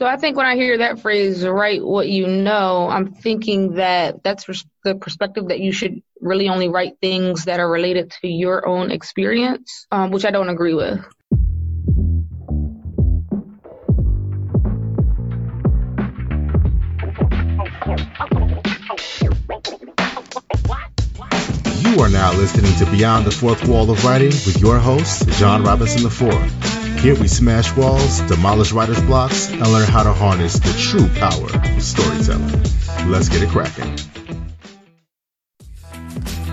So I think when I hear that phrase, write what you know, I'm thinking that that's the perspective that you should really only write things that are related to your own experience, um, which I don't agree with. You are now listening to Beyond the Fourth Wall of Writing with your host, John Robinson IV. Here we smash walls, demolish writer's blocks, and learn how to harness the true power of storytelling. Let's get it cracking.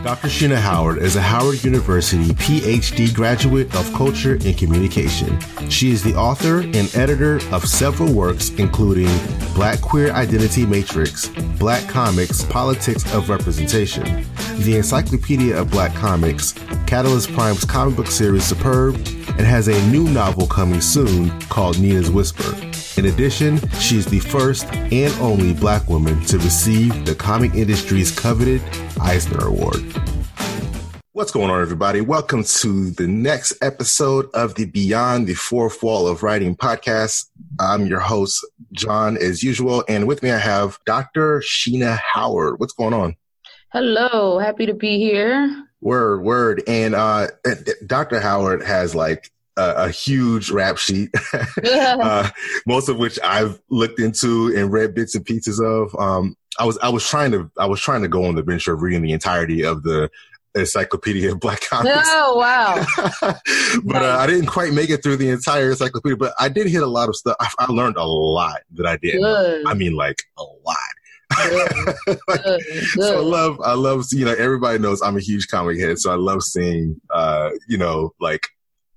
Dr. Sheena Howard is a Howard University PhD graduate of culture and communication. She is the author and editor of several works, including Black Queer Identity Matrix, Black Comics, Politics of Representation, the Encyclopedia of Black Comics, Catalyst Prime's comic book series Superb, and has a new novel coming soon called Nina's Whisper. In addition, she is the first and only black woman to receive the comic industry's coveted Eisner Award. What's going on, everybody? Welcome to the next episode of the Beyond the Fourth Wall of Writing podcast. I'm your host, John, as usual, and with me I have Dr. Sheena Howard. What's going on? Hello, happy to be here. Word, word. And uh, Dr. Howard has like a, a huge rap sheet, uh, most of which I've looked into and read bits and pieces of. Um, I was I was trying to I was trying to go on the venture of reading the entirety of the Encyclopedia of Black Comics. Oh wow! but uh, I didn't quite make it through the entire encyclopedia. But I did hit a lot of stuff. I, I learned a lot that I did. I mean, like a lot. Good, good, so I love, I love, you know, everybody knows I'm a huge comic head, so I love seeing, uh, you know, like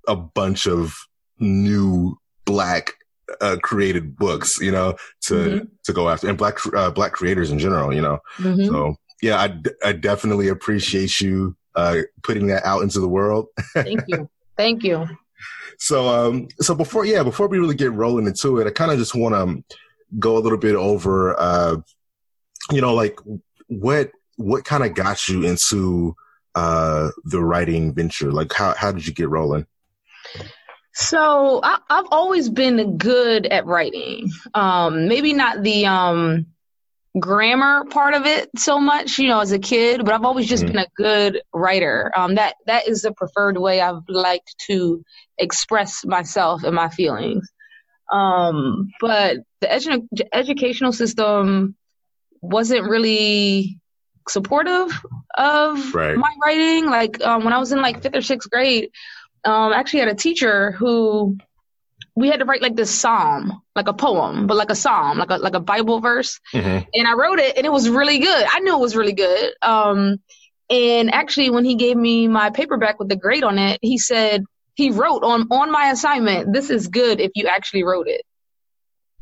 a bunch of new black uh, created books, you know, to mm-hmm. to go after, and black uh, black creators in general, you know. Mm-hmm. So yeah, I, I definitely appreciate you uh, putting that out into the world. Thank you, thank you. So um, so before yeah, before we really get rolling into it, I kind of just want to go a little bit over uh, you know, like what what kind of got you into uh the writing venture? Like how how did you get rolling? So I, have always been good at writing. Um, maybe not the um, grammar part of it so much, you know, as a kid, but I've always just mm-hmm. been a good writer. Um, that that is the preferred way I've liked to express myself and my feelings. Um, but the edu- educational system wasn't really supportive of right. my writing. Like um, when I was in like fifth or sixth grade, um, I actually had a teacher who we had to write like this psalm, like a poem, but like a psalm, like a like a Bible verse. Mm-hmm. And I wrote it, and it was really good. I knew it was really good. Um, and actually, when he gave me my paperback with the grade on it, he said he wrote on on my assignment, "This is good if you actually wrote it."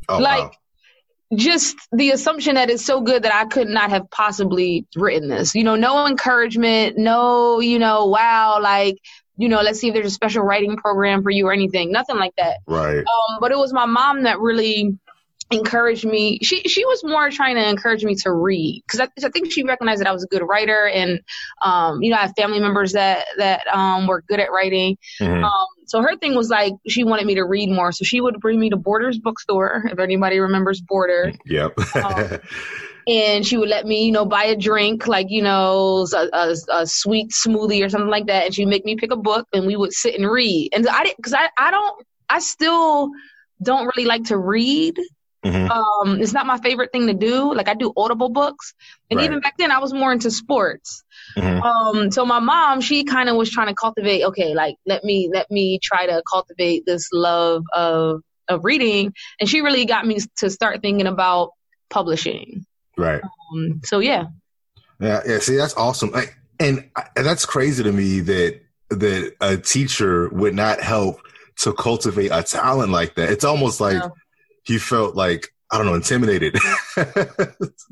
Oh, like. Wow just the assumption that it's so good that I could not have possibly written this. You know, no encouragement, no, you know, wow, like, you know, let's see if there's a special writing program for you or anything. Nothing like that. Right. Um, but it was my mom that really encouraged me. She she was more trying to encourage me to read because I, I, think she recognized that I was a good writer, and um, you know, I have family members that that um, were good at writing. Mm-hmm. Um, so her thing was like she wanted me to read more, so she would bring me to Borders bookstore if anybody remembers Border. Yep. and she would let me, you know, buy a drink, like you know, a, a, a, sweet smoothie or something like that, and she'd make me pick a book, and we would sit and read. And I didn't, because I I don't, I still don't really like to read. Mm-hmm. Um, it's not my favorite thing to do. Like I do audible books, and right. even back then I was more into sports. Mm-hmm. Um, so my mom, she kind of was trying to cultivate. Okay, like let me let me try to cultivate this love of of reading, and she really got me to start thinking about publishing. Right. Um, so yeah. Yeah, yeah. See, that's awesome, I, and, and that's crazy to me that that a teacher would not help to cultivate a talent like that. It's almost like. Yeah he felt like I don't know, intimidated.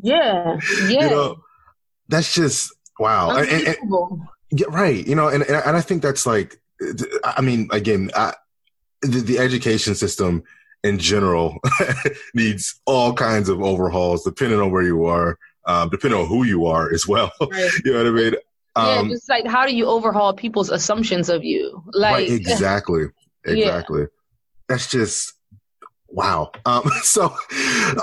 yeah, yeah. You know, that's just wow. And, and, and, yeah, right. You know, and and I think that's like, I mean, again, I, the, the education system in general needs all kinds of overhauls, depending on where you are, um, depending on who you are as well. Right. you know what I mean? Um, yeah, just like how do you overhaul people's assumptions of you? Like right, exactly, exactly. Yeah. That's just Wow. Um, so,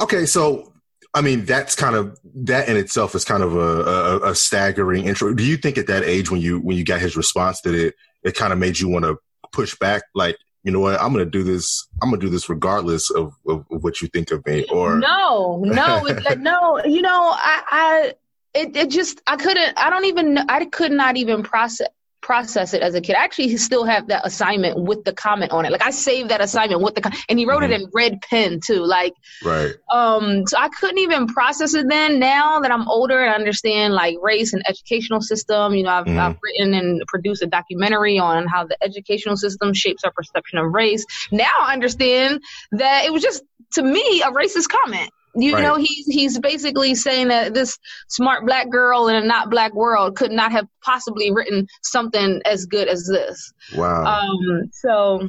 okay, so I mean, that's kind of that in itself is kind of a, a, a, staggering intro. Do you think at that age when you when you got his response that it it kind of made you want to push back, like you know what, I'm going to do this. I'm going to do this regardless of, of, of, what you think of me. Or no, no, no. You know, I, I it, it just I couldn't. I don't even. I could not even process process it as a kid. I actually still have that assignment with the comment on it. Like I saved that assignment with the and he wrote mm-hmm. it in red pen too. Like right. Um. So I couldn't even process it then. Now that I'm older and understand like race and educational system, you know, I've, mm-hmm. I've written and produced a documentary on how the educational system shapes our perception of race. Now I understand that it was just to me a racist comment. You right. know, he's he's basically saying that this smart black girl in a not black world could not have possibly written something as good as this. Wow. Um. So,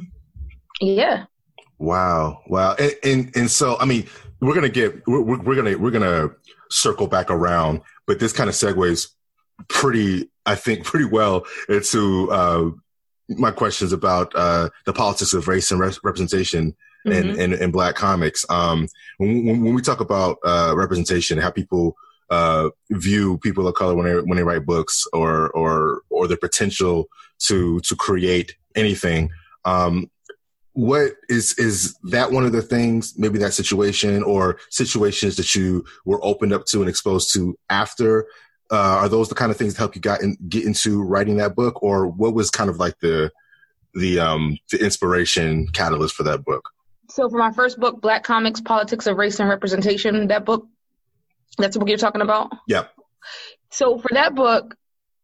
yeah. Wow. Wow. And and, and so, I mean, we're gonna get we're, we're gonna we're gonna circle back around, but this kind of segues pretty, I think, pretty well into uh, my questions about uh, the politics of race and re- representation mm-hmm. in, in, in, black comics. Um, when, when, we talk about uh, representation, how people uh, view people of color when they when they write books or or or the potential to to create anything. Um, what is is that one of the things maybe that situation or situations that you were opened up to and exposed to after uh, are those the kind of things that help you got in, get into writing that book or what was kind of like the the um the inspiration catalyst for that book so for my first book, Black Comics, Politics of Race and Representation, that book, that's the book you're talking about? Yep. So for that book,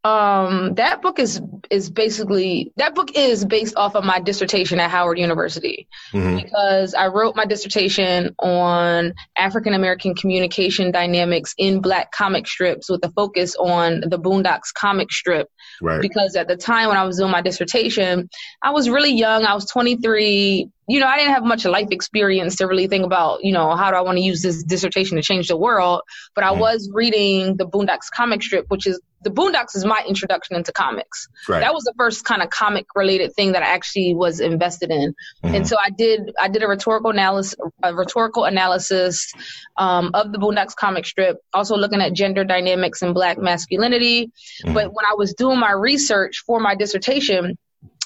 um, that book is is basically that book is based off of my dissertation at Howard University mm-hmm. because I wrote my dissertation on African American communication dynamics in Black comic strips with a focus on the Boondocks comic strip. Right. Because at the time when I was doing my dissertation, I was really young. I was 23 you know, I didn't have much life experience to really think about, you know, how do I want to use this dissertation to change the world. But I mm. was reading the Boondocks comic strip, which is the Boondocks is my introduction into comics. Right. That was the first kind of comic related thing that I actually was invested in. Mm-hmm. And so I did I did a rhetorical analysis a rhetorical analysis um, of the Boondocks comic strip, also looking at gender dynamics and black masculinity. Mm-hmm. But when I was doing my research for my dissertation,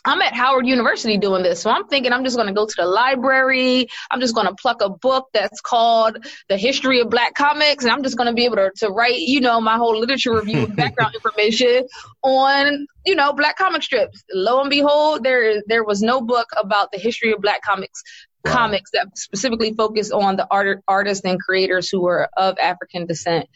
I'm at Howard University doing this. So I'm thinking I'm just going to go to the library. I'm just going to pluck a book that's called The History of Black Comics. And I'm just going to be able to, to write, you know, my whole literature review and background information on, you know, black comic strips. Lo and behold, there, there was no book about the history of black comics wow. comics that specifically focused on the art, artists and creators who were of African descent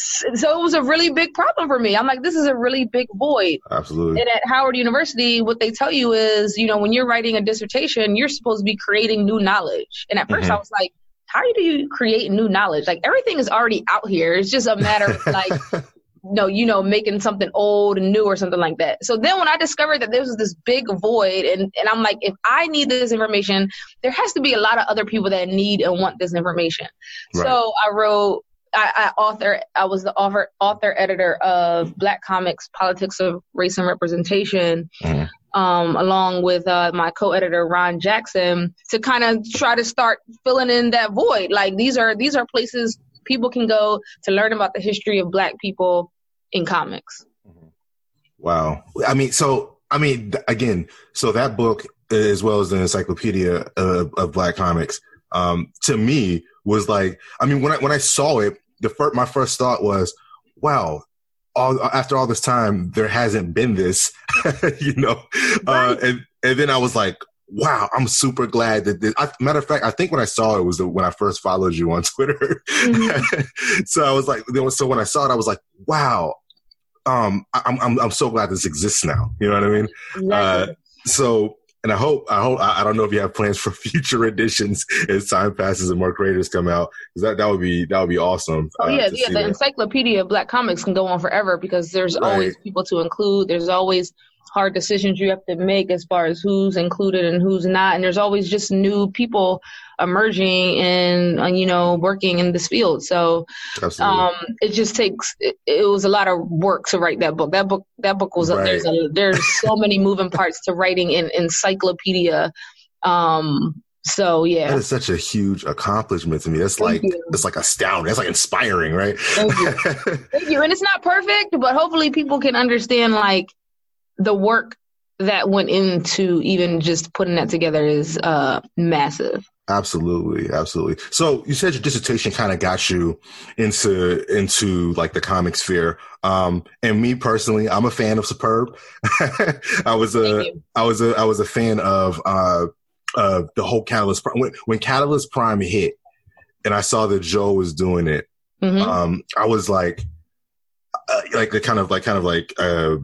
so it was a really big problem for me. I'm like, this is a really big void. Absolutely. And at Howard University, what they tell you is, you know, when you're writing a dissertation, you're supposed to be creating new knowledge. And at 1st mm-hmm. I was like, how do you create new knowledge? Like everything is already out here. It's just a matter of like, no, you know, making something old and new or something like that. So then when I discovered that there was this big void and, and I'm like, if I need this information, there has to be a lot of other people that need and want this information. Right. So I wrote I, I author I was the author author editor of Black Comics Politics of Race and Representation. Mm-hmm. Um, along with uh, my co-editor Ron Jackson to kind of try to start filling in that void. Like these are these are places people can go to learn about the history of Black people in comics. Mm-hmm. Wow, I mean, so I mean, again, so that book as well as the encyclopedia of, of Black comics, um, to me was like, I mean, when I when I saw it, the first my first thought was, wow. All, after all this time, there hasn't been this, you know, uh, right. uh, and and then I was like, wow, I'm super glad that this. I, matter of fact, I think when I saw it was the, when I first followed you on Twitter. Mm-hmm. so I was like, so when I saw it, I was like, wow, um, I, am I'm I'm so glad this exists now. You know what I mean? Uh, so and I hope, I hope, I, don't know if you have plans for future editions as time passes and more creators come out. Cause that, that would be, that would be awesome. Oh, uh, yeah. Yeah. The that. encyclopedia of black comics can go on forever because there's right. always people to include. There's always hard decisions you have to make as far as who's included and who's not. And there's always just new people emerging and, uh, you know, working in this field. So, um, it just takes, it, it, was a lot of work to write that book. That book, that book was, right. there's a, there's so many moving parts to writing an encyclopedia, um, So yeah, that is such a huge accomplishment to me. That's Thank like you. it's like astounding. That's like inspiring, right? Thank you. Thank you. And it's not perfect, but hopefully people can understand like the work that went into even just putting that together is uh massive. Absolutely, absolutely. So you said your dissertation kind of got you into into like the comic sphere. Um, and me personally, I'm a fan of Superb. I was a I was a I was a fan of uh uh, the whole Catalyst when, when Catalyst Prime hit, and I saw that Joe was doing it. Mm-hmm. Um, I was like, uh, like the kind of like kind of like uh,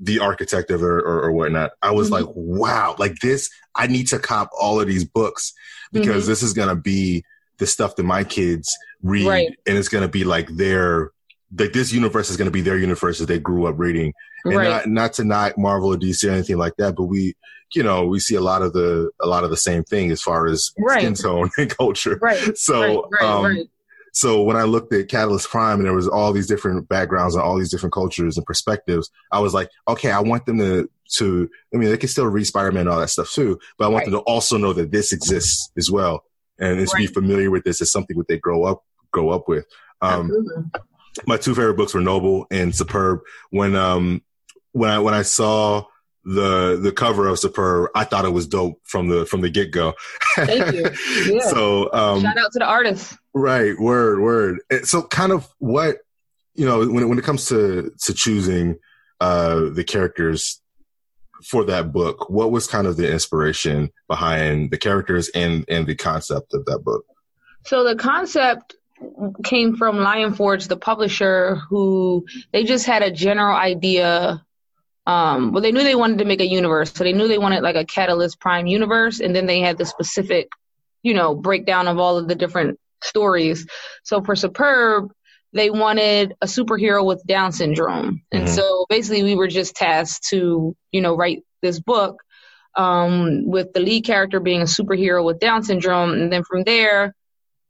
the architect of it or, or, or whatnot. I was mm-hmm. like, wow, like this. I need to cop all of these books because mm-hmm. this is gonna be the stuff that my kids read, right. and it's gonna be like their like this universe is gonna be their universe that they grew up reading. And right. not not to knock Marvel or DC or anything like that, but we you know, we see a lot of the a lot of the same thing as far as right. skin tone and culture. Right. So right, um, so when I looked at Catalyst Prime and there was all these different backgrounds and all these different cultures and perspectives, I was like, okay, I want them to to I mean they can still read Spider Man and all that stuff too, but I want them to also know that this exists as well. And just be familiar with this as something that they grow up grow up with. Um, my two favorite books were Noble and Superb. When um when I when I saw the the cover of Superb, I thought it was dope from the from the get go. Thank you. Yeah. so um, shout out to the artist. Right, word, word. So kind of what you know when it, when it comes to to choosing uh, the characters for that book, what was kind of the inspiration behind the characters and and the concept of that book? So the concept came from Lion Forge, the publisher, who they just had a general idea um, well, they knew they wanted to make a universe, so they knew they wanted like a Catalyst Prime universe, and then they had the specific, you know, breakdown of all of the different stories. So for Superb, they wanted a superhero with Down syndrome, and mm-hmm. so basically we were just tasked to, you know, write this book um, with the lead character being a superhero with Down syndrome, and then from there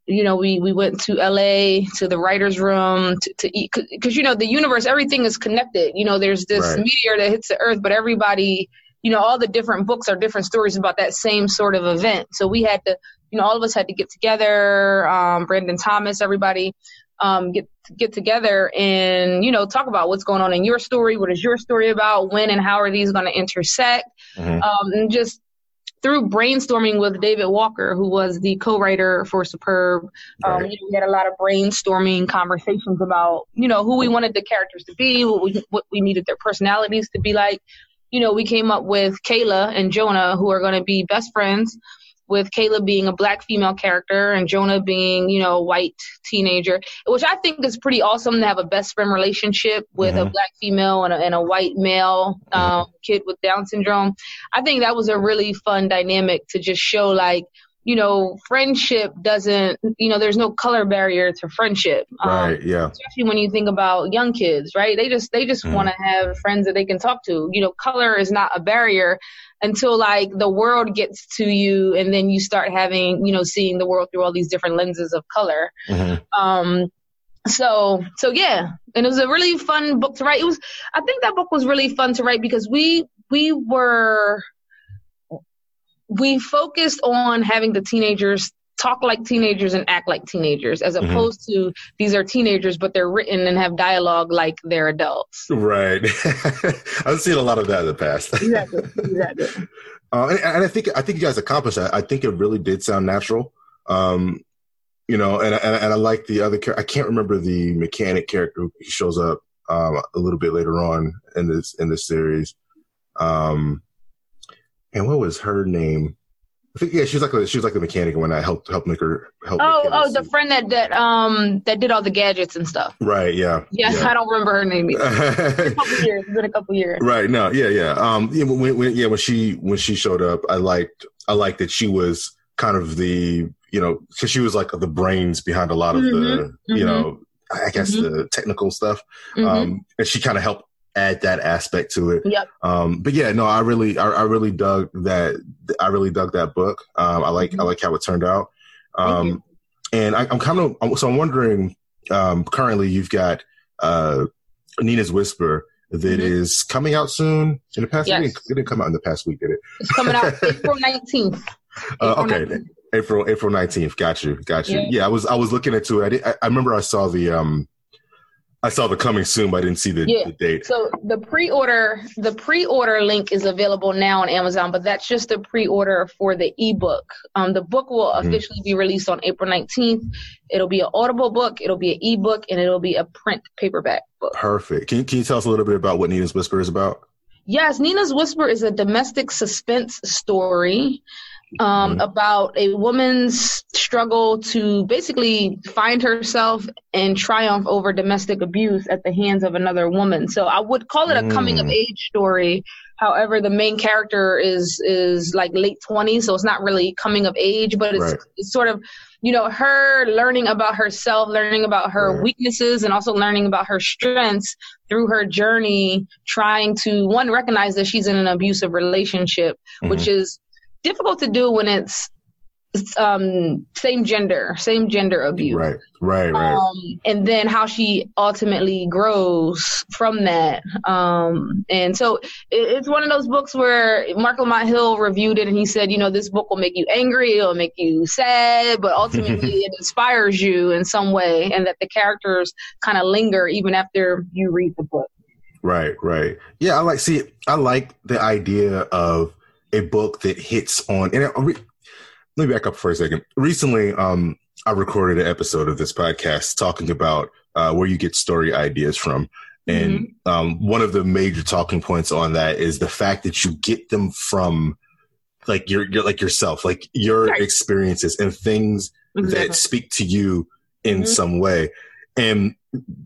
you know, we, we went to LA to the writer's room to, to eat because, you know, the universe, everything is connected. You know, there's this right. meteor that hits the earth, but everybody, you know, all the different books are different stories about that same sort of event. So we had to, you know, all of us had to get together, um, Brandon Thomas, everybody, um, get, get together and, you know, talk about what's going on in your story. What is your story about? When and how are these going to intersect? Mm-hmm. Um, and just, through brainstorming with David Walker, who was the co-writer for Superb, um, right. you know, we had a lot of brainstorming conversations about, you know, who we wanted the characters to be, what we, what we needed their personalities to be like. You know, we came up with Kayla and Jonah, who are going to be best friends with Kayla being a black female character and Jonah being, you know, a white teenager, which I think is pretty awesome to have a best friend relationship with mm-hmm. a black female and a, and a white male um, mm-hmm. kid with Down syndrome. I think that was a really fun dynamic to just show like, you know, friendship doesn't, you know, there's no color barrier to friendship. Um, right. Yeah. Especially when you think about young kids, right? They just, they just mm. want to have friends that they can talk to. You know, color is not a barrier until like the world gets to you and then you start having, you know, seeing the world through all these different lenses of color. Mm-hmm. Um, so so yeah and it was a really fun book to write it was i think that book was really fun to write because we we were we focused on having the teenagers talk like teenagers and act like teenagers as mm-hmm. opposed mm-hmm. to these are teenagers but they're written and have dialogue like they're adults. Right. I've seen a lot of that in the past. Exactly. Exactly. Uh, and, and, i think i think you guys accomplished that. I think it really did sound natural. Um, you know and, and, and i like the other i can't remember the mechanic character who shows up um, a little bit later on in this in this series. Um and what was her name? I think yeah, she was like a, she was like the mechanic when I helped help make her help. Oh, oh, the friend that that um that did all the gadgets and stuff. Right. Yeah. Yes, yeah. I don't remember her name. Either. a couple years. It's been a couple years. Right. No. Yeah. Yeah. Um. Yeah. When, when yeah when she when she showed up, I liked I liked that she was kind of the you know because she was like the brains behind a lot of mm-hmm. the you mm-hmm. know I guess mm-hmm. the technical stuff. Mm-hmm. Um. And she kind of helped add that aspect to it. Yep. Um, but yeah, no, I really, I, I, really dug that. I really dug that book. Um, I like, mm-hmm. I like how it turned out. Um, and I, am kind of, so I'm wondering, um, currently you've got, uh, Nina's Whisper that mm-hmm. is coming out soon in the past yes. week. It didn't come out in the past week, did it? It's coming out April 19th. Uh, okay, April April nineteenth. Got you, got you. Yeah. yeah. I was I was looking into it. I, I remember I saw the um I saw the coming soon, but I didn't see the, yeah. the, date. So the pre-order, the pre-order link is available now on Amazon, but that's just the pre-order for the ebook. Um, the book will mm-hmm. officially be released on April 19th. It'll be an Audible book, it'll be an ebook, and it'll be a print paperback book. Perfect. Can you, can you tell us a little bit about what Nina's Whisper is about? Yes, Nina's Whisper is a domestic suspense story um, mm-hmm. about a woman's struggle to basically find herself and triumph over domestic abuse at the hands of another woman. So I would call it a mm. coming of age story. However, the main character is is like late 20s, so it's not really coming of age, but it's, right. it's sort of you know her learning about herself, learning about her right. weaknesses, and also learning about her strengths through her journey, trying to one recognize that she's in an abusive relationship, mm-hmm. which is difficult to do when it's um same gender same gender abuse right right right. Um, and then how she ultimately grows from that. Um and so it, it's one of those books where Marc Lamont Hill reviewed it and he said you know this book will make you angry it'll make you sad but ultimately it inspires you in some way and that the characters kind of linger even after you read the book. Right right. Yeah i like see i like the idea of a book that hits on and re, let me back up for a second. Recently, um, I recorded an episode of this podcast talking about uh, where you get story ideas from. And mm-hmm. um, one of the major talking points on that is the fact that you get them from like your, your like yourself, like your right. experiences and things that speak to you in mm-hmm. some way. And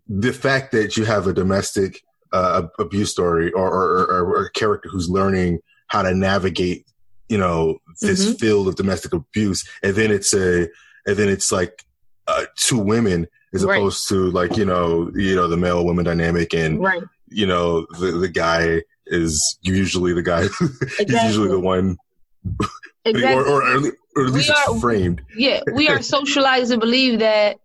the fact that you have a domestic uh, abuse story or, or, or, or, a character who's learning how to navigate, you know, this mm-hmm. field of domestic abuse. And then it's a, and then it's like uh, two women as right. opposed to like, you know, you know, the male woman dynamic and, right. you know, the, the guy is usually the guy, exactly. he's usually the one, exactly. or, or, or, at least are, framed. Yeah. We are socialized to believe that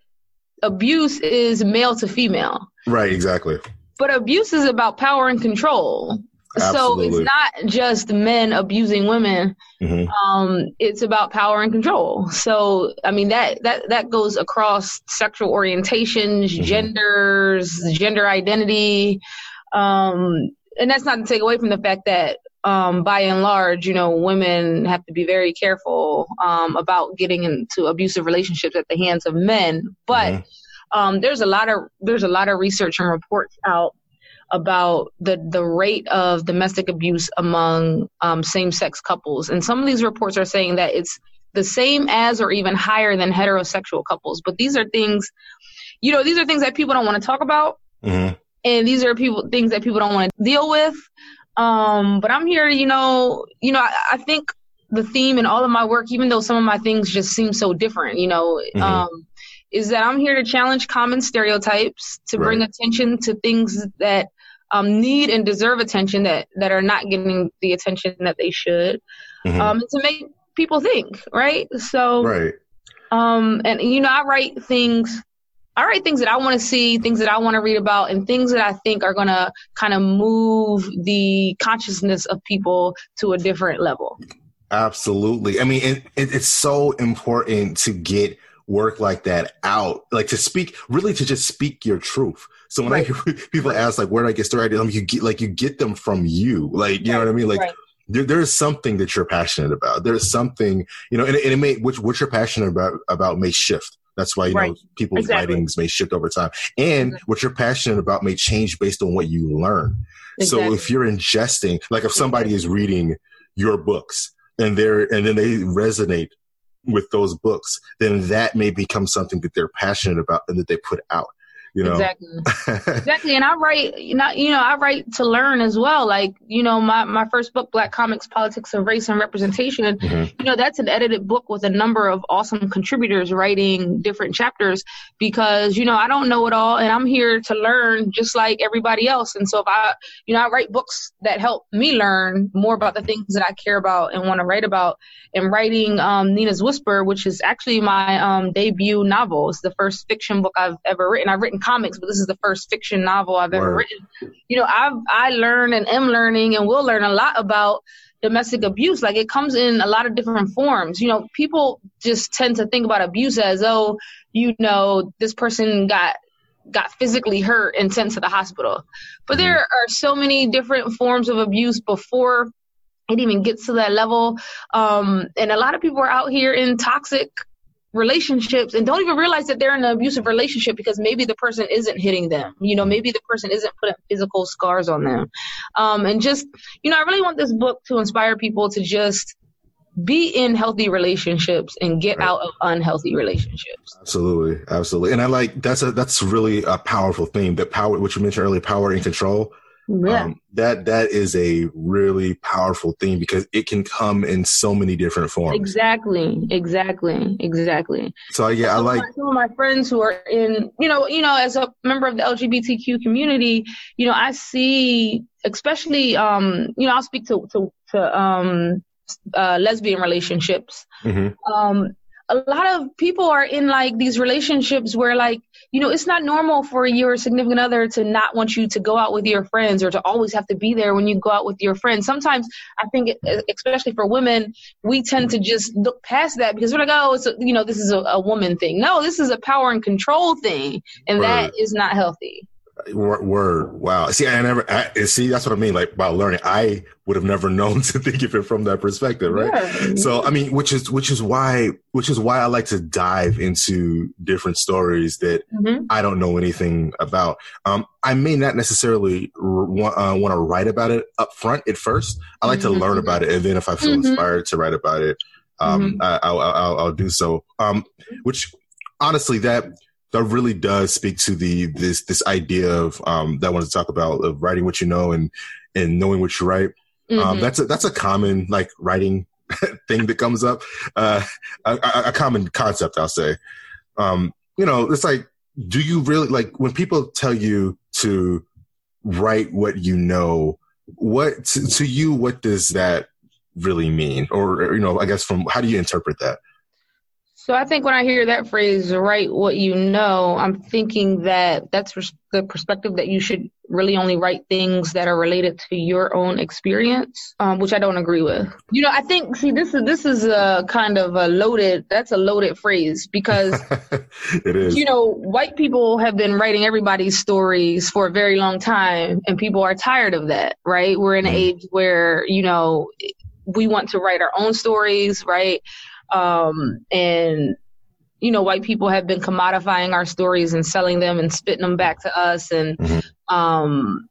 abuse is male to female. Right. Exactly. But abuse is about power and control. Absolutely. So it's not just men abusing women. Mm-hmm. Um, it's about power and control. So I mean that that that goes across sexual orientations, mm-hmm. genders, gender identity, um, and that's not to take away from the fact that um, by and large, you know, women have to be very careful um, about getting into abusive relationships at the hands of men. But mm-hmm. um, there's a lot of there's a lot of research and reports out about the the rate of domestic abuse among um, same sex couples, and some of these reports are saying that it's the same as or even higher than heterosexual couples. But these are things, you know, these are things that people don't want to talk about, mm-hmm. and these are people things that people don't want to deal with. Um, but I'm here, you know, you know, I, I, think the theme in all of my work, even though some of my things just seem so different, you know, mm-hmm. um, is that I'm here to challenge common stereotypes, to right. bring attention to things that um, need and deserve attention that that are not getting the attention that they should, mm-hmm. um, to make people think, right? So, right. Um, and you know, I write things. I write things that I want to see, things that I want to read about, and things that I think are going to kind of move the consciousness of people to a different level. Absolutely. I mean, it, it, it's so important to get work like that out, like to speak, really to just speak your truth. So when right. I hear people ask like, where do I get story ideas? I mean, you get like you get them from you, like you right. know what I mean, like. Right. There, there's something that you're passionate about. There's something, you know, and, and it may, which, what you're passionate about, about may shift. That's why, you know, people's exactly. writings may shift over time. And exactly. what you're passionate about may change based on what you learn. Exactly. So if you're ingesting, like if somebody is reading your books and they're, and then they resonate with those books, then that may become something that they're passionate about and that they put out. You know? Exactly. exactly. And I write, you know, you know, I write to learn as well. Like, you know, my, my first book, Black Comics, Politics of Race and Representation, mm-hmm. you know, that's an edited book with a number of awesome contributors writing different chapters because, you know, I don't know it all and I'm here to learn just like everybody else. And so if I, you know, I write books that help me learn more about the things that I care about and want to write about. And writing um, Nina's Whisper, which is actually my um, debut novel. It's the first fiction book I've ever written. I've written comics, but this is the first fiction novel I've ever Word. written. You know, I've I learn and am learning and will learn a lot about domestic abuse. Like it comes in a lot of different forms. You know, people just tend to think about abuse as, oh, you know, this person got got physically hurt and sent to the hospital. But there mm-hmm. are so many different forms of abuse before it even gets to that level. Um, and a lot of people are out here in toxic relationships and don't even realize that they're in an abusive relationship because maybe the person isn't hitting them. You know, maybe the person isn't putting physical scars on them. Um, and just, you know, I really want this book to inspire people to just be in healthy relationships and get right. out of unhealthy relationships. Absolutely. Absolutely. And I like that's a that's really a powerful theme that power which you mentioned earlier, power and control. Yeah. Um, that that is a really powerful thing because it can come in so many different forms. Exactly, exactly, exactly. So yeah, I like some of my friends who are in, you know, you know, as a member of the LGBTQ community, you know, I see, especially, um, you know, I'll speak to to to um, uh, lesbian relationships. Mm-hmm. Um, a lot of people are in like these relationships where like you know it's not normal for your significant other to not want you to go out with your friends or to always have to be there when you go out with your friends. Sometimes i think especially for women we tend to just look past that because we're like oh it's a, you know this is a, a woman thing. No this is a power and control thing and right. that is not healthy Word. Wow. See, I never, I, see, that's what I mean. Like by learning, I would have never known to think of it from that perspective. Right. Yeah. So, I mean, which is, which is why, which is why I like to dive into different stories that mm-hmm. I don't know anything about. Um, I may not necessarily want, uh, want to write about it up front at first. I like mm-hmm. to learn about it. And then if I feel mm-hmm. inspired to write about it, um, mm-hmm. I, will I'll, I'll do so. Um, which honestly, that, that really does speak to the this this idea of um, that I wanted to talk about of writing what you know and and knowing what you write. Um, mm-hmm. Um, that's a that's a common like writing thing that comes up, uh, a, a, common concept I'll say. Um, you know, it's like, do you really like when people tell you to write what you know? What to, to you? What does that really mean? Or you know, I guess from how do you interpret that? So I think when I hear that phrase, write what you know, I'm thinking that that's the perspective that you should really only write things that are related to your own experience, um, which I don't agree with. You know, I think see this is this is a kind of a loaded that's a loaded phrase because it is. You know, white people have been writing everybody's stories for a very long time, and people are tired of that, right? We're in an mm. age where you know we want to write our own stories, right? Um, and you know, white people have been commodifying our stories and selling them and spitting them back to us and mm-hmm. um,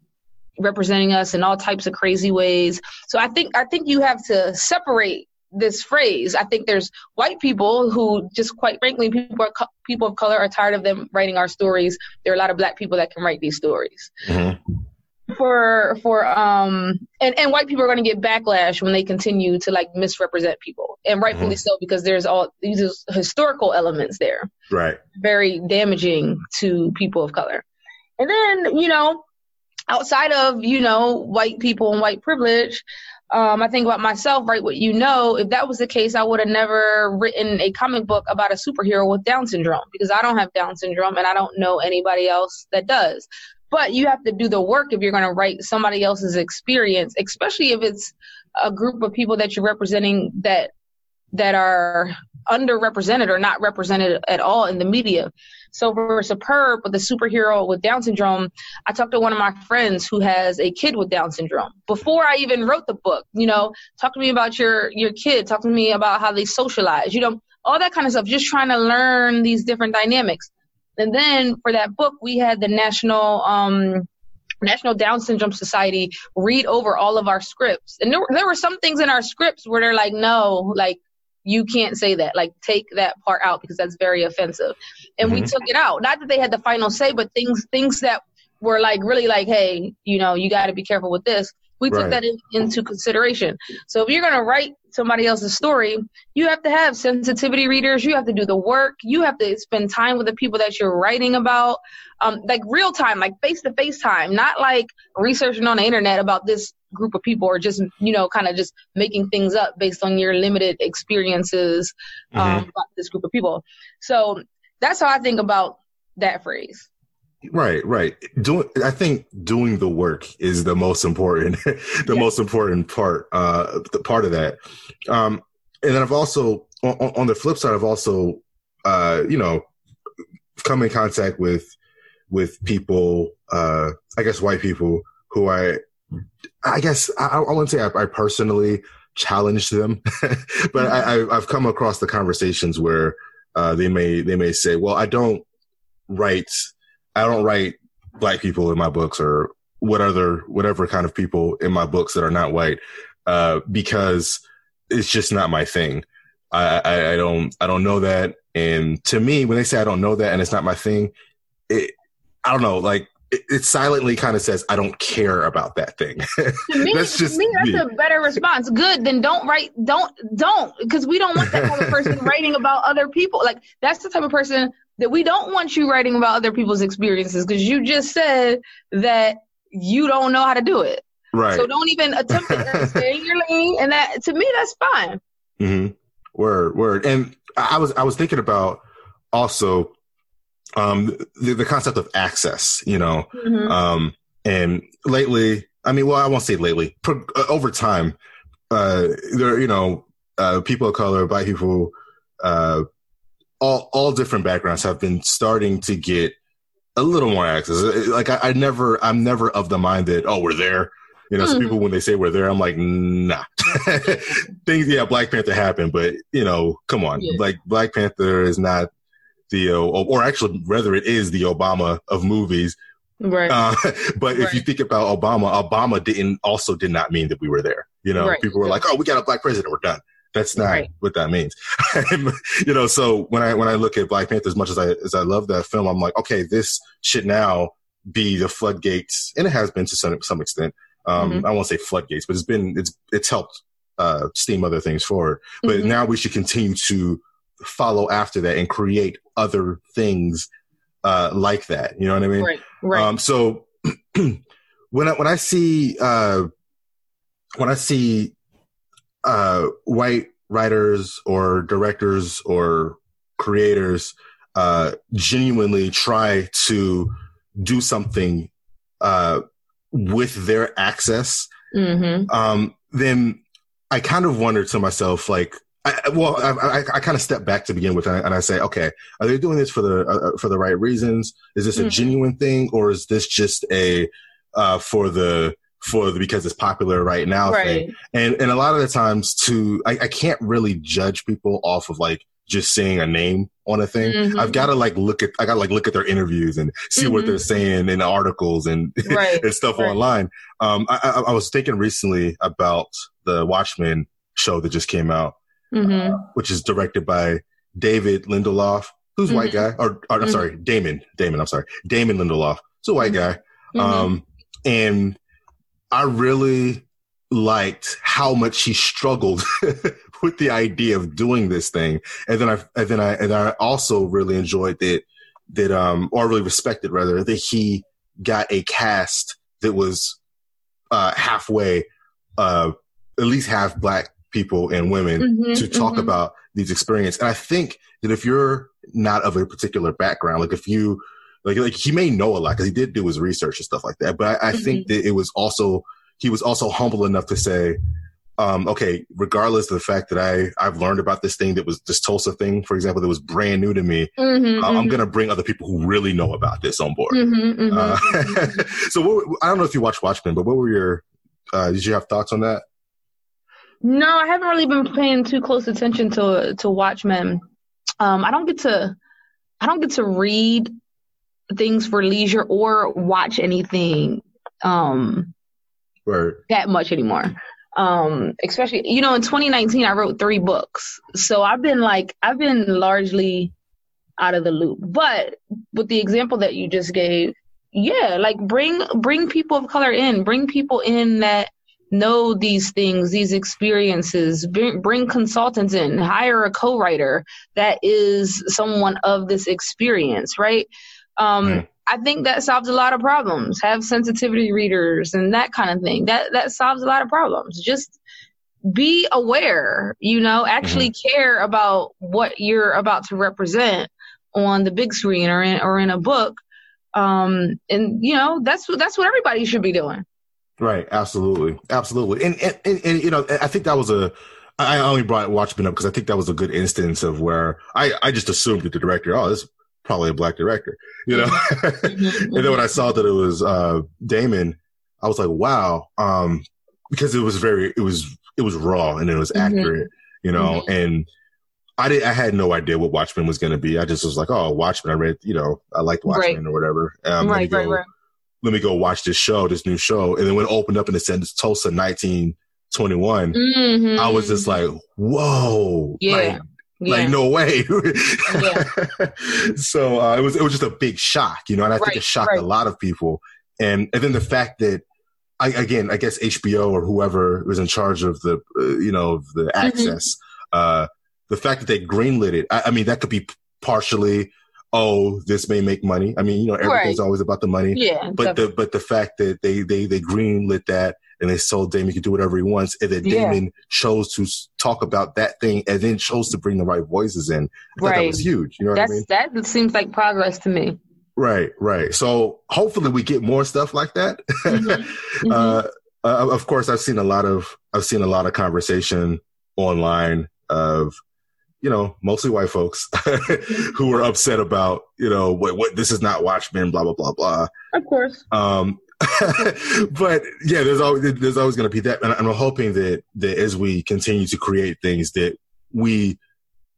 representing us in all types of crazy ways. So I think I think you have to separate this phrase. I think there's white people who just quite frankly people are people of color are tired of them writing our stories. There are a lot of black people that can write these stories. Mm-hmm for for um and and white people are going to get backlash when they continue to like misrepresent people and rightfully mm-hmm. so because there's all these historical elements there right very damaging to people of color and then you know outside of you know white people and white privilege um, I think about myself, right? What you know, if that was the case, I would have never written a comic book about a superhero with Down syndrome because I don't have Down syndrome and I don't know anybody else that does. But you have to do the work if you're going to write somebody else's experience, especially if it's a group of people that you're representing that that are underrepresented or not represented at all in the media. So for Superb with a superhero with Down syndrome, I talked to one of my friends who has a kid with Down syndrome. Before I even wrote the book, you know, talk to me about your your kid, talk to me about how they socialize, you know, all that kind of stuff. Just trying to learn these different dynamics. And then for that book, we had the National um, National Down Syndrome Society read over all of our scripts. And there were, there were some things in our scripts where they're like, no, like, you can't say that. Like, take that part out because that's very offensive. And mm-hmm. we took it out. Not that they had the final say, but things, things that were like really like, hey, you know, you got to be careful with this. We right. took that in, into consideration. So if you're going to write somebody else's story, you have to have sensitivity readers. You have to do the work. You have to spend time with the people that you're writing about, um, like real time, like face to face time, not like researching on the internet about this group of people or just, you know, kind of just making things up based on your limited experiences um, mm-hmm. about this group of people. So that's how I think about that phrase. Right, right. Doing, I think doing the work is the most important, the yeah. most important part, uh, the part of that. Um, and then I've also, on, on the flip side, I've also, uh, you know, come in contact with, with people, uh, I guess white people who I, I guess I, I wouldn't say I, I personally challenged them, but mm-hmm. I, I've come across the conversations where, uh, they may, they may say, well, I don't write I don't write black people in my books or what other whatever kind of people in my books that are not white uh, because it's just not my thing. I, I, I, don't I don't know that, and to me, when they say I don't know that and it's not my thing, it I don't know like it, it silently kind of says I don't care about that thing. to me, that's just me. That's me. a better response. Good, then don't write. Don't don't because we don't want that type of person writing about other people. Like that's the type of person that we don't want you writing about other people's experiences because you just said that you don't know how to do it. Right. So don't even attempt it. Stay in your lane, and that to me that's fine. Mm-hmm. Word, word. And I was I was thinking about also um the, the concept of access. You know, mm-hmm. um, and lately, I mean, well, I won't say lately. Per, uh, over time, uh, there you know, uh, people of color, black people, uh, all all different backgrounds have been starting to get a little more access. Like I, I never, I'm never of the mind that oh we're there. You know, some people when they say we're there, I'm like nah. Things, yeah, Black Panther happened, but you know, come on, yeah. like Black Panther is not the uh, or actually rather it is the Obama of movies. Right. Uh, but right. if you think about Obama, Obama didn't also did not mean that we were there. You know, right. people were like, "Oh, we got a black president, we're done." That's not right. what that means. you know, so when I when I look at Black Panther as much as I as I love that film, I'm like, okay, this should now be the floodgates, and it has been to some some extent. Um, mm-hmm. I won't say floodgates, but it's been it's it's helped uh, steam other things forward. But mm-hmm. now we should continue to follow after that and create other things uh, like that. You know what I mean? Right. Right. Um, so when I when I see uh, when I see uh, white writers or directors or creators uh, genuinely try to do something uh, with their access, mm-hmm. um, then I kind of wonder to myself, like, I, well, I, I, I kind of step back to begin with, and I, and I, say, okay, are they doing this for the uh, uh for the right reasons? Is this mm-hmm. a genuine thing, or is this just a uh, for the for the because it's popular right now right. thing. And and a lot of the times too, I, I can't really judge people off of like just seeing a name on a thing. Mm-hmm. I've got to like look at I got to like look at their interviews and see mm-hmm. what they're saying in articles and right. and stuff right. online. Um, I, I, I, was thinking recently about the Watchmen show that just came out, mm-hmm. uh, which is directed by David Lindelof, who's a white mm-hmm. guy, or, or I'm mm-hmm. sorry, Damon. Damon. I'm sorry, Damon Lindelof. He's a white mm-hmm. guy. Um, and I really liked how much he struggled with the idea of doing this thing. And then I, and then I, and I also really enjoyed that, that, um, or really respected rather that he got a cast that was, uh, halfway, uh, at least half black people and women mm-hmm, to talk mm-hmm. about these experiences. And I think that if you're not of a particular background, like if you, like like he may know a lot because he did do his research and stuff like that. But I, I mm-hmm. think that it was also he was also humble enough to say, um, okay, regardless of the fact that I I've learned about this thing that was this Tulsa thing, for example, that was brand new to me, mm-hmm, uh, mm-hmm. I'm gonna bring other people who really know about this on board. Mm-hmm, mm-hmm uh, mm-hmm. so what, I don't know if you watched Watchmen, but what were your uh, did you have thoughts on that? No, I haven't really been paying too close attention to to Watchmen. Um, I don't get to I don't get to read things for leisure or watch anything um right. that much anymore. Um, especially you know, in 2019 I wrote three books. So I've been like I've been largely out of the loop. But with the example that you just gave, yeah, like bring bring people of color in, bring people in that know these things, these experiences, bring, bring consultants in, hire a co-writer that is someone of this experience, right? Um, mm. I think that solves a lot of problems. Have sensitivity readers and that kind of thing. That that solves a lot of problems. Just be aware, you know, actually mm-hmm. care about what you're about to represent on the big screen or in or in a book. Um, and you know, that's that's what everybody should be doing. Right. Absolutely. Absolutely. And, and, and, and you know, I think that was a, I only brought Watchmen up because I think that was a good instance of where I, I just assumed that the director, oh, this is probably a black director, you know? Mm-hmm. and then when I saw that it was, uh, Damon, I was like, wow. Um, because it was very, it was, it was raw and it was mm-hmm. accurate, you know, mm-hmm. and I did, I had no idea what Watchmen was going to be. I just was like, oh, Watchmen. I read, you know, I liked Watchmen right. or whatever. Um, right, right, right let me go watch this show, this new show. And then when it opened up and it said it's Tulsa 1921, mm-hmm. I was just like, whoa. Yeah. Like, yeah. like no way. yeah. So uh, it was it was just a big shock, you know, and I right, think it shocked right. a lot of people. And and then the fact that I again, I guess HBO or whoever was in charge of the uh, you know the mm-hmm. access, mm-hmm. uh, the fact that they greenlit it. I, I mean, that could be partially oh, this may make money. I mean, you know, everything's right. always about the money. Yeah. But definitely. the but the fact that they they they greenlit that and they told Damon he could do whatever he wants, and that yeah. Damon chose to talk about that thing and then chose to bring the right voices in. I right. that was huge. You know That's, what I mean? That seems like progress to me. Right, right. So hopefully we get more stuff like that. Mm-hmm. uh, uh, of course, I've seen a lot of I've seen a lot of conversation online of you know, mostly white folks who were upset about, you know, what, what this is not Watchmen, blah, blah, blah, blah. Of course. Um, but yeah, there's always, there's always going to be that. And I'm hoping that, that as we continue to create things that we,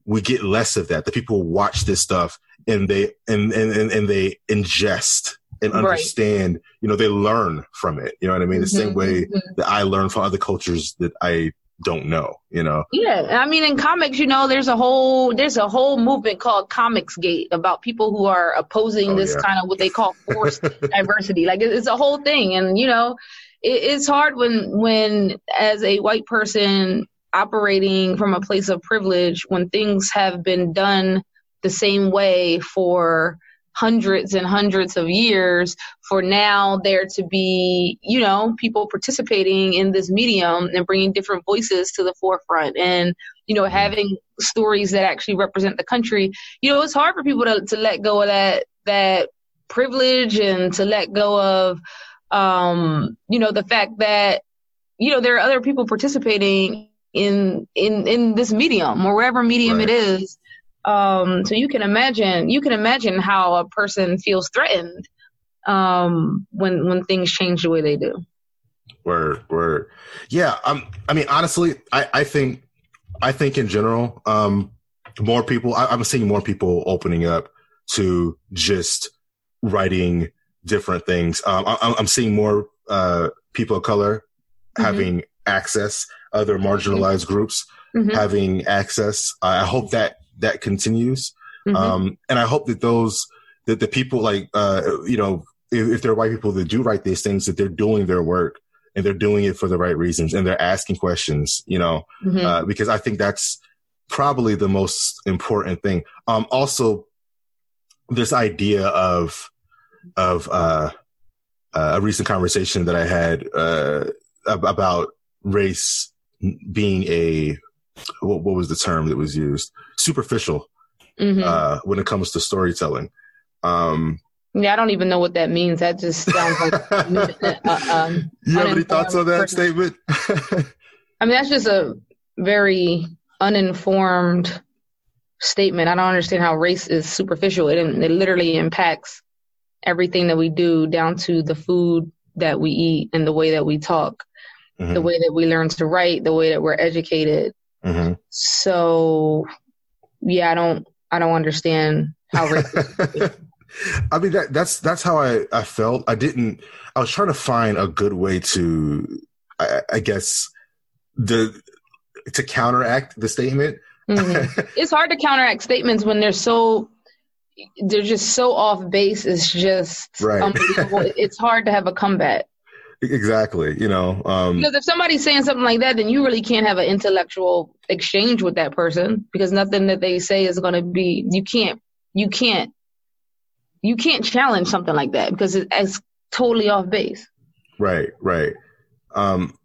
we get less of that. The people watch this stuff and they, and, and, and, they ingest and understand, right. you know, they learn from it. You know what I mean? The mm-hmm, same way mm-hmm. that I learn from other cultures that I don't know, you know? Yeah. I mean, in comics, you know, there's a whole, there's a whole movement called Comics Gate about people who are opposing oh, this yeah. kind of what they call forced diversity. Like it's a whole thing. And, you know, it, it's hard when, when as a white person operating from a place of privilege, when things have been done the same way for hundreds and hundreds of years for now there to be, you know, people participating in this medium and bringing different voices to the forefront and, you know, having stories that actually represent the country. You know, it's hard for people to, to let go of that, that privilege and to let go of, um, you know, the fact that, you know, there are other people participating in, in, in this medium or whatever medium right. it is um, so you can imagine, you can imagine how a person feels threatened um, when when things change the way they do. Word, word, yeah. Um, I mean, honestly, I, I think, I think in general, um, more people. I, I'm seeing more people opening up to just writing different things. Um, I, I'm seeing more uh, people of color mm-hmm. having access, other marginalized mm-hmm. groups mm-hmm. having access. I hope that that continues. Mm-hmm. Um, and I hope that those, that the people like, uh, you know, if, if there are white people that do write these things, that they're doing their work and they're doing it for the right reasons and they're asking questions, you know, mm-hmm. uh, because I think that's probably the most important thing. Um, also this idea of, of, uh, uh, a recent conversation that I had, uh, about race being a what, what was the term that was used? Superficial mm-hmm. uh, when it comes to storytelling. Um, yeah, I don't even know what that means. That just sounds like. uh, um, you have any thoughts on that person. statement? I mean, that's just a very uninformed statement. I don't understand how race is superficial. It, it literally impacts everything that we do, down to the food that we eat and the way that we talk, mm-hmm. the way that we learn to write, the way that we're educated. Mm-hmm. So, yeah, I don't, I don't understand how. I mean that that's that's how I I felt. I didn't. I was trying to find a good way to, I, I guess, the to counteract the statement. Mm-hmm. it's hard to counteract statements when they're so they're just so off base. It's just right. unbelievable. it's hard to have a comeback. Exactly. You know, um, because if somebody's saying something like that, then you really can't have an intellectual exchange with that person because nothing that they say is going to be, you can't, you can't, you can't challenge something like that because it's totally off base. Right. Right. Um,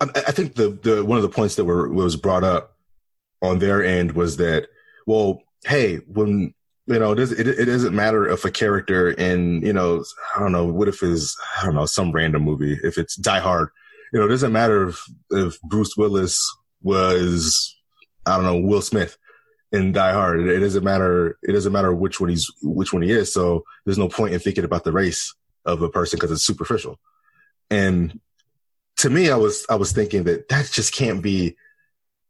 I, I think the, the, one of the points that were, was brought up on their end was that, well, hey, when, you know, it, is, it, it doesn't matter if a character in, you know, I don't know, what if it's, I don't know, some random movie, if it's Die Hard, you know, it doesn't matter if, if Bruce Willis was, I don't know, Will Smith in Die Hard. It, it doesn't matter. It doesn't matter which one he's, which one he is. So there's no point in thinking about the race of a person because it's superficial. And to me, I was, I was thinking that that just can't be,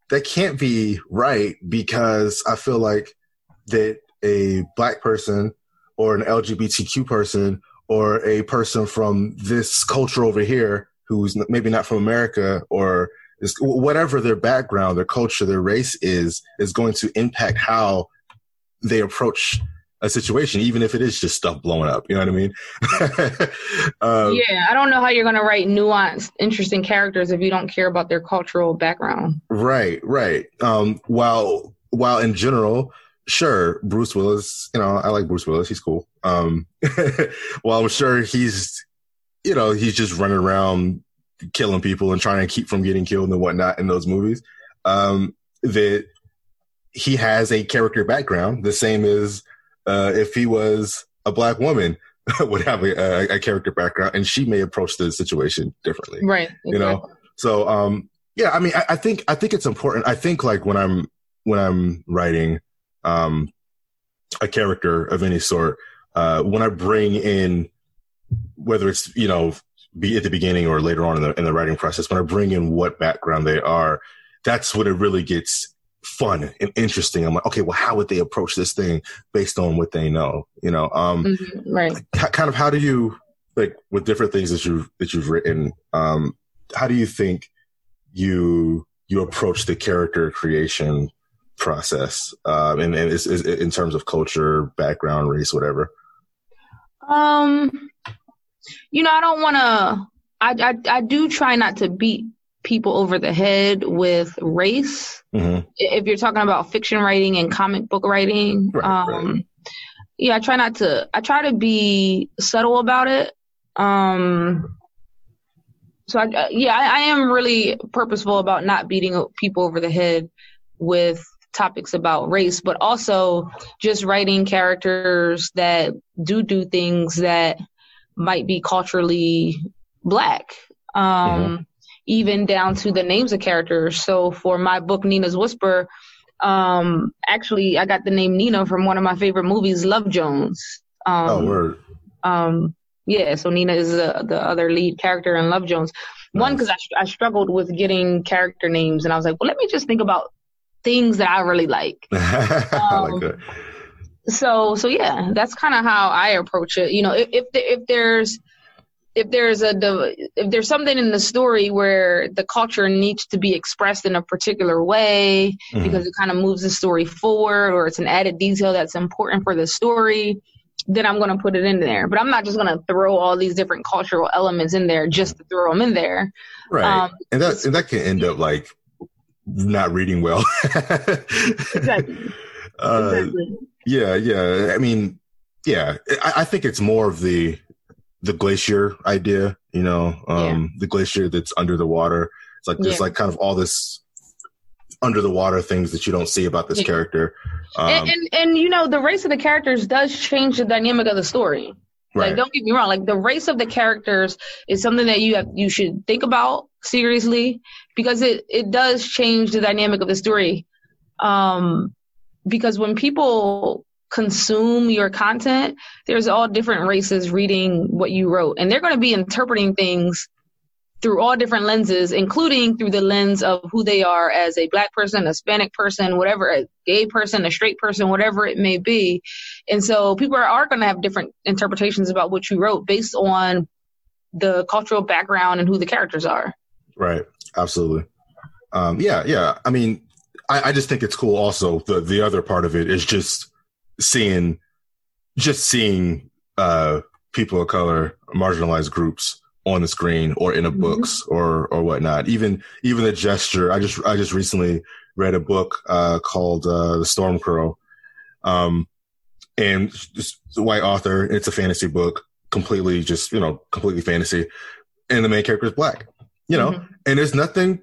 that can't be right because I feel like that a black person or an LGBTQ person or a person from this culture over here who's maybe not from America or is, whatever their background, their culture, their race is, is going to impact how they approach a situation, even if it is just stuff blowing up. You know what I mean? um, yeah, I don't know how you're going to write nuanced, interesting characters if you don't care about their cultural background. Right, right. Um, while while in general, sure, Bruce Willis, you know, I like Bruce Willis. He's cool. Um, well, I'm sure he's, you know, he's just running around killing people and trying to keep from getting killed and whatnot in those movies. Um, that he has a character background, the same as uh, if he was a black woman would have a, a, a, character background, and she may approach the situation differently. Right. Exactly. You know. So, um, yeah, I mean, I, I think I think it's important. I think like when I'm when I'm writing, um, a character of any sort, uh, when I bring in, whether it's, you know, be at the beginning or later on in the, in the writing process, when I bring in what background they are, that's when it really gets fun and interesting. I'm like, okay, well, how would they approach this thing based on what they know? You know, um, mm-hmm, right. kind of how do you like with different things that you've, that you've written, um, how do you think you, you approach the character creation process um, and, and is, is in terms of culture, background, race, whatever? Um, you know, I don't want to. I, I I do try not to beat people over the head with race. Mm-hmm. If you're talking about fiction writing and comic book writing, right, um, right. yeah, I try not to. I try to be subtle about it. Um, so I, yeah, I, I am really purposeful about not beating people over the head with topics about race, but also just writing characters that do do things that might be culturally black. Um, mm-hmm. even down to the names of characters. So for my book, Nina's Whisper, um, actually I got the name Nina from one of my favorite movies, Love Jones. Um, oh, word. Um, yeah, so Nina is the, the other lead character in Love Jones. One, because I, I struggled with getting character names, and I was like, well, let me just think about things that I really like. I like um, that. So, so yeah, that's kind of how I approach it. You know, if if, if there's if there's a if there's something in the story where the culture needs to be expressed in a particular way mm-hmm. because it kind of moves the story forward or it's an added detail that's important for the story then i'm going to put it in there but i'm not just going to throw all these different cultural elements in there just to throw them in there right um, and that and that can end up like not reading well. exactly. Uh, exactly. Yeah, yeah. I mean, yeah. I, I, think it's more of the the glacier idea. You know, um, yeah. the glacier that's under the water. It's like there's yeah. like kind of all this under the water things that you don't see about this yeah. character. Um, and, and, and you know the race of the characters does change the dynamic of the story. Right. Like don't get me wrong, like the race of the characters is something that you have you should think about seriously because it it does change the dynamic of the story. Um, because when people consume your content, there's all different races reading what you wrote, and they're going to be interpreting things through all different lenses, including through the lens of who they are as a black person, a Hispanic person, whatever, a gay person, a straight person, whatever it may be. And so people are, are going to have different interpretations about what you wrote based on the cultural background and who the characters are. Right. Absolutely. Um, yeah. Yeah. I mean, I, I just think it's cool. Also, the, the other part of it is just seeing, just seeing, uh, people of color, marginalized groups on the screen or in a mm-hmm. books or or whatnot. Even even the gesture. I just I just recently read a book uh, called uh, The Storm Crow, um, and a white author. It's a fantasy book, completely just you know completely fantasy, and the main character is black. You know, mm-hmm. and there's nothing.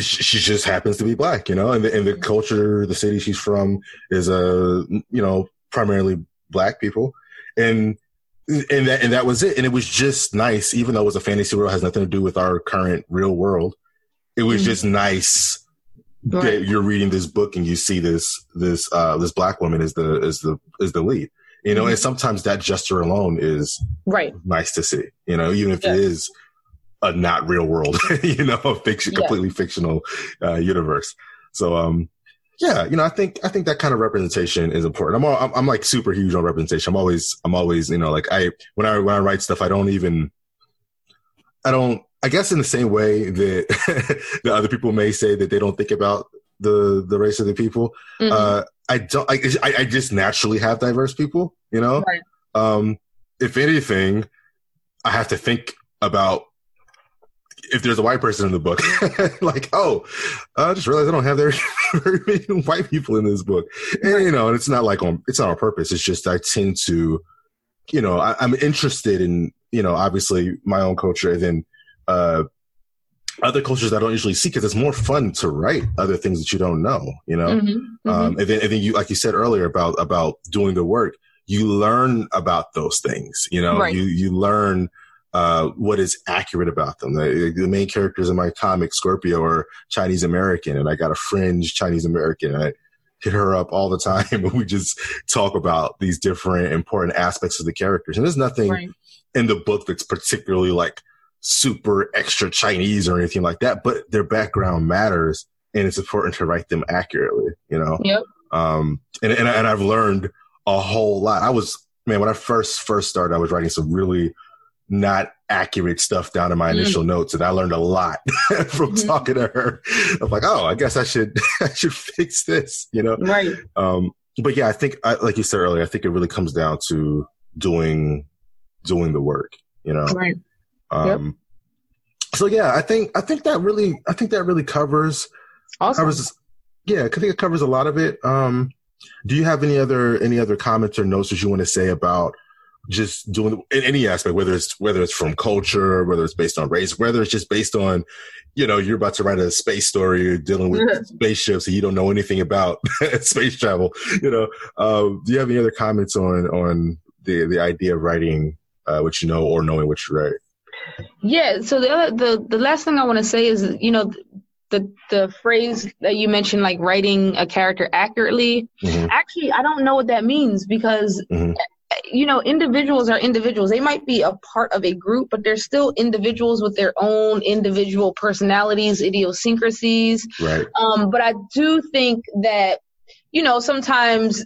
she just happens to be black, you know, and the, and the culture, the city she's from is a, you know, primarily black people, and and that and that was it. And it was just nice, even though it was a fantasy world, has nothing to do with our current real world. It was mm-hmm. just nice right. that you're reading this book and you see this this uh this black woman is the is the is the lead. You know, mm-hmm. and sometimes that gesture alone is right nice to see. You know, even if it is a not real world, you know, a fiction, completely fictional uh, universe. So, um, yeah, you know, I think I think that kind of representation is important. I'm all, I'm, I'm like super huge on representation. I'm always I'm always you know like I when I when I write stuff, I don't even I don't I guess in the same way that the other people may say that they don't think about the the race of the people. Mm-hmm. Uh, I don't. I, I just naturally have diverse people. You know. Right. Um, if anything, I have to think about if there's a white person in the book, like, oh, I just realized I don't have very, very many white people in this book. And, you know, and it's not like on, it's not on purpose. It's just I tend to, you know, I, am interested in, you know, obviously my own culture and then, uh, other cultures I don't usually see because it's more fun to write other things that you don't know, you know? Mm-hmm, mm-hmm. Um, and then, and then you, like you said earlier about, about doing the work, you learn about those things, you know, right. you, you learn, uh, what is accurate about them. The, the, main characters in my comic, Scorpio, are Chinese American, and I got a fringe Chinese American. I hit her up all the time, and we just talk about these different important aspects of the characters. And there's nothing right. in the book that's particularly like super extra Chinese or anything like that, but their background matters, and it's important to write them accurately. You know. Yep. Um, and, and and I've learned a whole lot. I was man when I first first started, I was writing some really not accurate stuff down in my mm. initial mm. notes and I learned a lot from mm-hmm. talking to her. I'm like, oh, I guess I should I should fix this, you know? Right. Um, but yeah, I think I, like you said earlier, I think it really comes down to doing doing the work, you know. Right. Um yep. so yeah, I think I think that really I think that really covers awesome. covers yeah, I think it covers a lot of it. Um do you have any other any other comments or notes that you want to say about just doing in any aspect, whether it's whether it's from culture, whether it's based on race, whether it's just based on, you know, you're about to write a space story, you're dealing with spaceships, and you don't know anything about space travel. You know, uh, do you have any other comments on on the the idea of writing uh, what you know or knowing what you write? Yeah. So the other, the the last thing I want to say is, you know, the the phrase that you mentioned, like writing a character accurately. Mm-hmm. Actually, I don't know what that means because mm-hmm you know, individuals are individuals. They might be a part of a group, but they're still individuals with their own individual personalities, idiosyncrasies. Right. Um, but I do think that, you know, sometimes,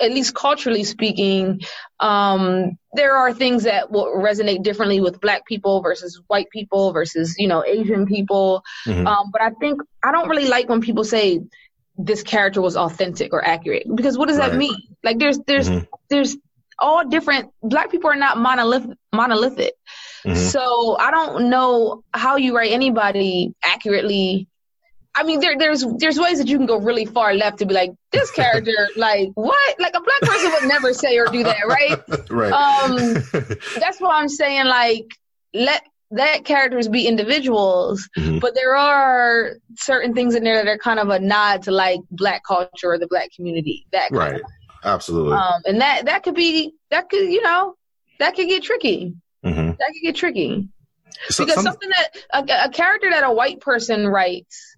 at least culturally speaking, um, there are things that will resonate differently with black people versus white people versus, you know, Asian people. Mm-hmm. Um, but I think I don't really like when people say, this character was authentic or accurate because what does right. that mean like there's there's mm-hmm. there's all different black people are not monolithic monolithic mm-hmm. so i don't know how you write anybody accurately I mean, there, there's there's ways that you can go really far left to be like this character, like what? Like a black person would never say or do that, right? right. Um, that's why I'm saying like let let characters be individuals, mm-hmm. but there are certain things in there that are kind of a nod to like black culture or the black community. That right, absolutely. Um, and that that could be that could you know that could get tricky. Mm-hmm. That could get tricky so, because some, something that a, a character that a white person writes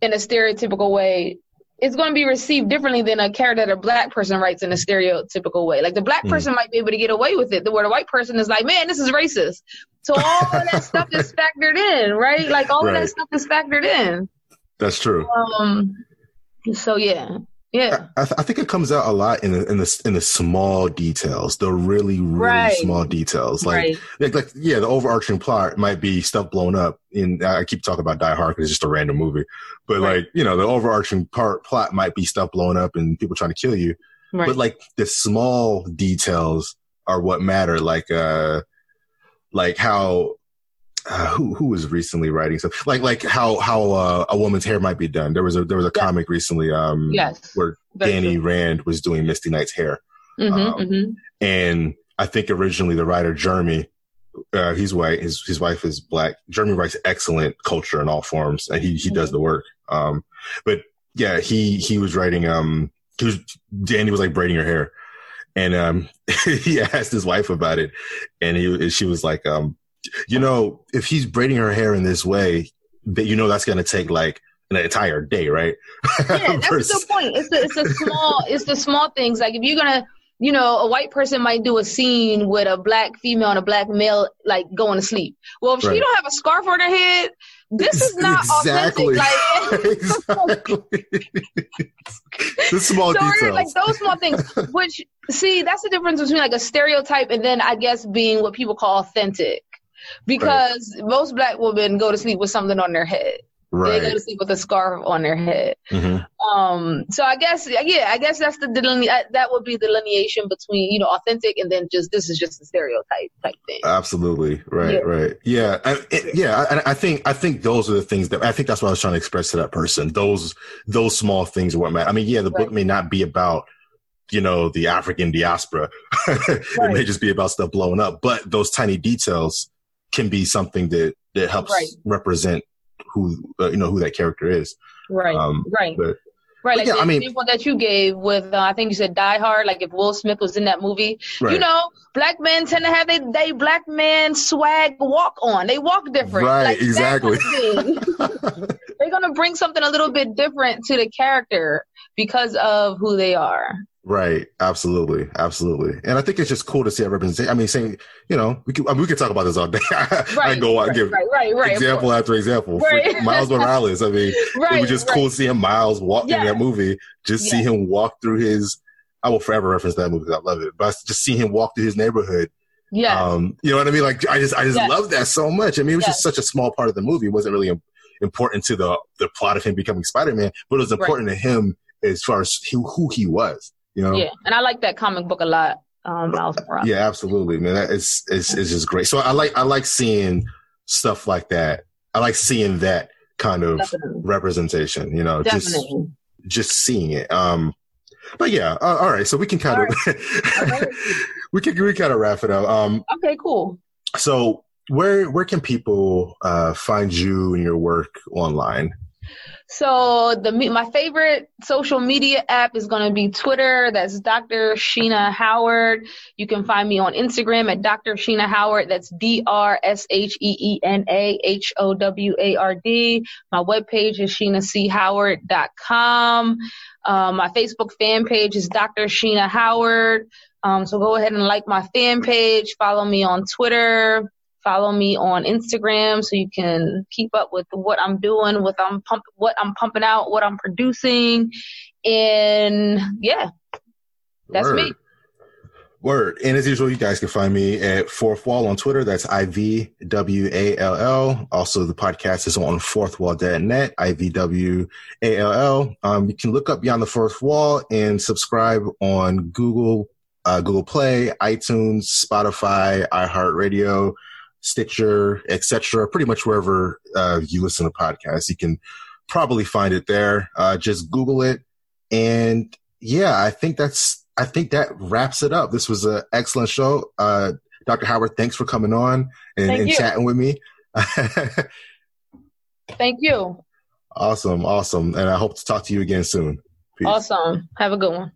in a stereotypical way it's going to be received differently than a character that a black person writes in a stereotypical way. Like the black mm. person mm. might be able to get away with it, the where the white person is like, man, this is racist. So all of that stuff is factored in, right? Like all right. of that stuff is factored in. That's true. Um. So yeah, yeah. I, I, think it comes out a lot in the in the in the small details, the really really right. small details. Like, right. like like yeah, the overarching plot might be stuff blown up. And I keep talking about Die Hard because it's just a random movie, but right. like you know, the overarching part plot might be stuff blown up and people trying to kill you. But like the small details are what matter. Like uh like how uh, who who was recently writing stuff like like how how uh, a woman's hair might be done. There was a there was a yeah. comic recently um yes. where Danny true. Rand was doing Misty Knight's hair, mm-hmm, um, mm-hmm. and I think originally the writer Jeremy. Uh, he's white. His his wife is black. Jeremy writes excellent culture in all forms, and he he mm-hmm. does the work. Um, but yeah, he he was writing um was, Danny was like braiding her hair, and um, he asked his wife about it, and he she was like, um, you know, if he's braiding her hair in this way, that you know that's gonna take like an entire day, right? Yeah, that's the point. It's the it's the small it's the small things. Like if you're gonna you know, a white person might do a scene with a black female and a black male like going to sleep. Well, if right. she don't have a scarf on her head, this is not exactly. authentic. Like, exactly. the small so details. Like those small things. Which see, that's the difference between like a stereotype and then I guess being what people call authentic. Because right. most black women go to sleep with something on their head. Right. They go to sleep with a scarf on their head. Mm-hmm. Um, so I guess, yeah, I guess that's the deline- that would be the delineation between you know authentic and then just this is just a stereotype type thing. Absolutely, right, yeah. right, yeah, I, it, yeah. I, I, think I think those are the things that I think that's what I was trying to express to that person. Those those small things are what matter. I mean, yeah, the right. book may not be about you know the African diaspora. it may just be about stuff blowing up, but those tiny details can be something that that helps right. represent who uh, you know who that character is. Right. Um, right. But, Right, like yeah, the I mean, example that you gave with, uh, I think you said Die Hard, like if Will Smith was in that movie, right. you know, black men tend to have they, they black man swag walk on. They walk different. Right, like, exactly. They're going to bring something a little bit different to the character because of who they are. Right. Absolutely. Absolutely. And I think it's just cool to see a representation. I mean, saying, you know, we can, I mean, we could talk about this all day. right, I go out and give right, right, right, example after example. Right. Miles Morales. I mean, right, it was just cool seeing Miles walk yeah. in that movie. Just yeah. see him walk through his, I will forever reference that movie. because I love it. But just see him walk through his neighborhood. Yeah. Um, you know what I mean? Like, I just, I just love that so much. I mean, it was just such a small part of the movie. It wasn't really important to the, the plot of him becoming Spider-Man, but it was important to him as far as who, who he was. You know? Yeah, and I like that comic book a lot. Um, Miles Morales. Yeah, absolutely, man. That is it's it's just great. So I like I like seeing stuff like that. I like seeing that kind of Definitely. representation. You know, Definitely. just just seeing it. Um, but yeah, uh, all right. So we can kind all of right. we can we kind of wrap it up. Um, okay, cool. So where where can people uh, find you and your work online? So the my favorite social media app is going to be Twitter. That's Dr. Sheena Howard. You can find me on Instagram at Dr. Sheena Howard. That's D R S H E E N A H O W A R D. My webpage is sheenachoward.com. Um, my Facebook fan page is Dr. Sheena Howard. Um, so go ahead and like my fan page. Follow me on Twitter. Follow me on Instagram so you can keep up with what I'm doing, what I'm pump, what I'm pumping out, what I'm producing, and yeah, that's Word. me. Word. And as usual, you guys can find me at Fourth Wall on Twitter. That's I V W A L L. Also, the podcast is on fourthwall.net, I V W A L L. Um, you can look up Beyond the Fourth Wall and subscribe on Google, uh, Google Play, iTunes, Spotify, iHeartRadio, Stitcher, etc. Pretty much wherever uh, you listen to podcasts, you can probably find it there. Uh, just Google it, and yeah, I think that's I think that wraps it up. This was an excellent show. Uh, Dr. Howard, thanks for coming on and, and chatting with me. Thank you. Awesome, awesome, and I hope to talk to you again soon. Peace. Awesome. Have a good one.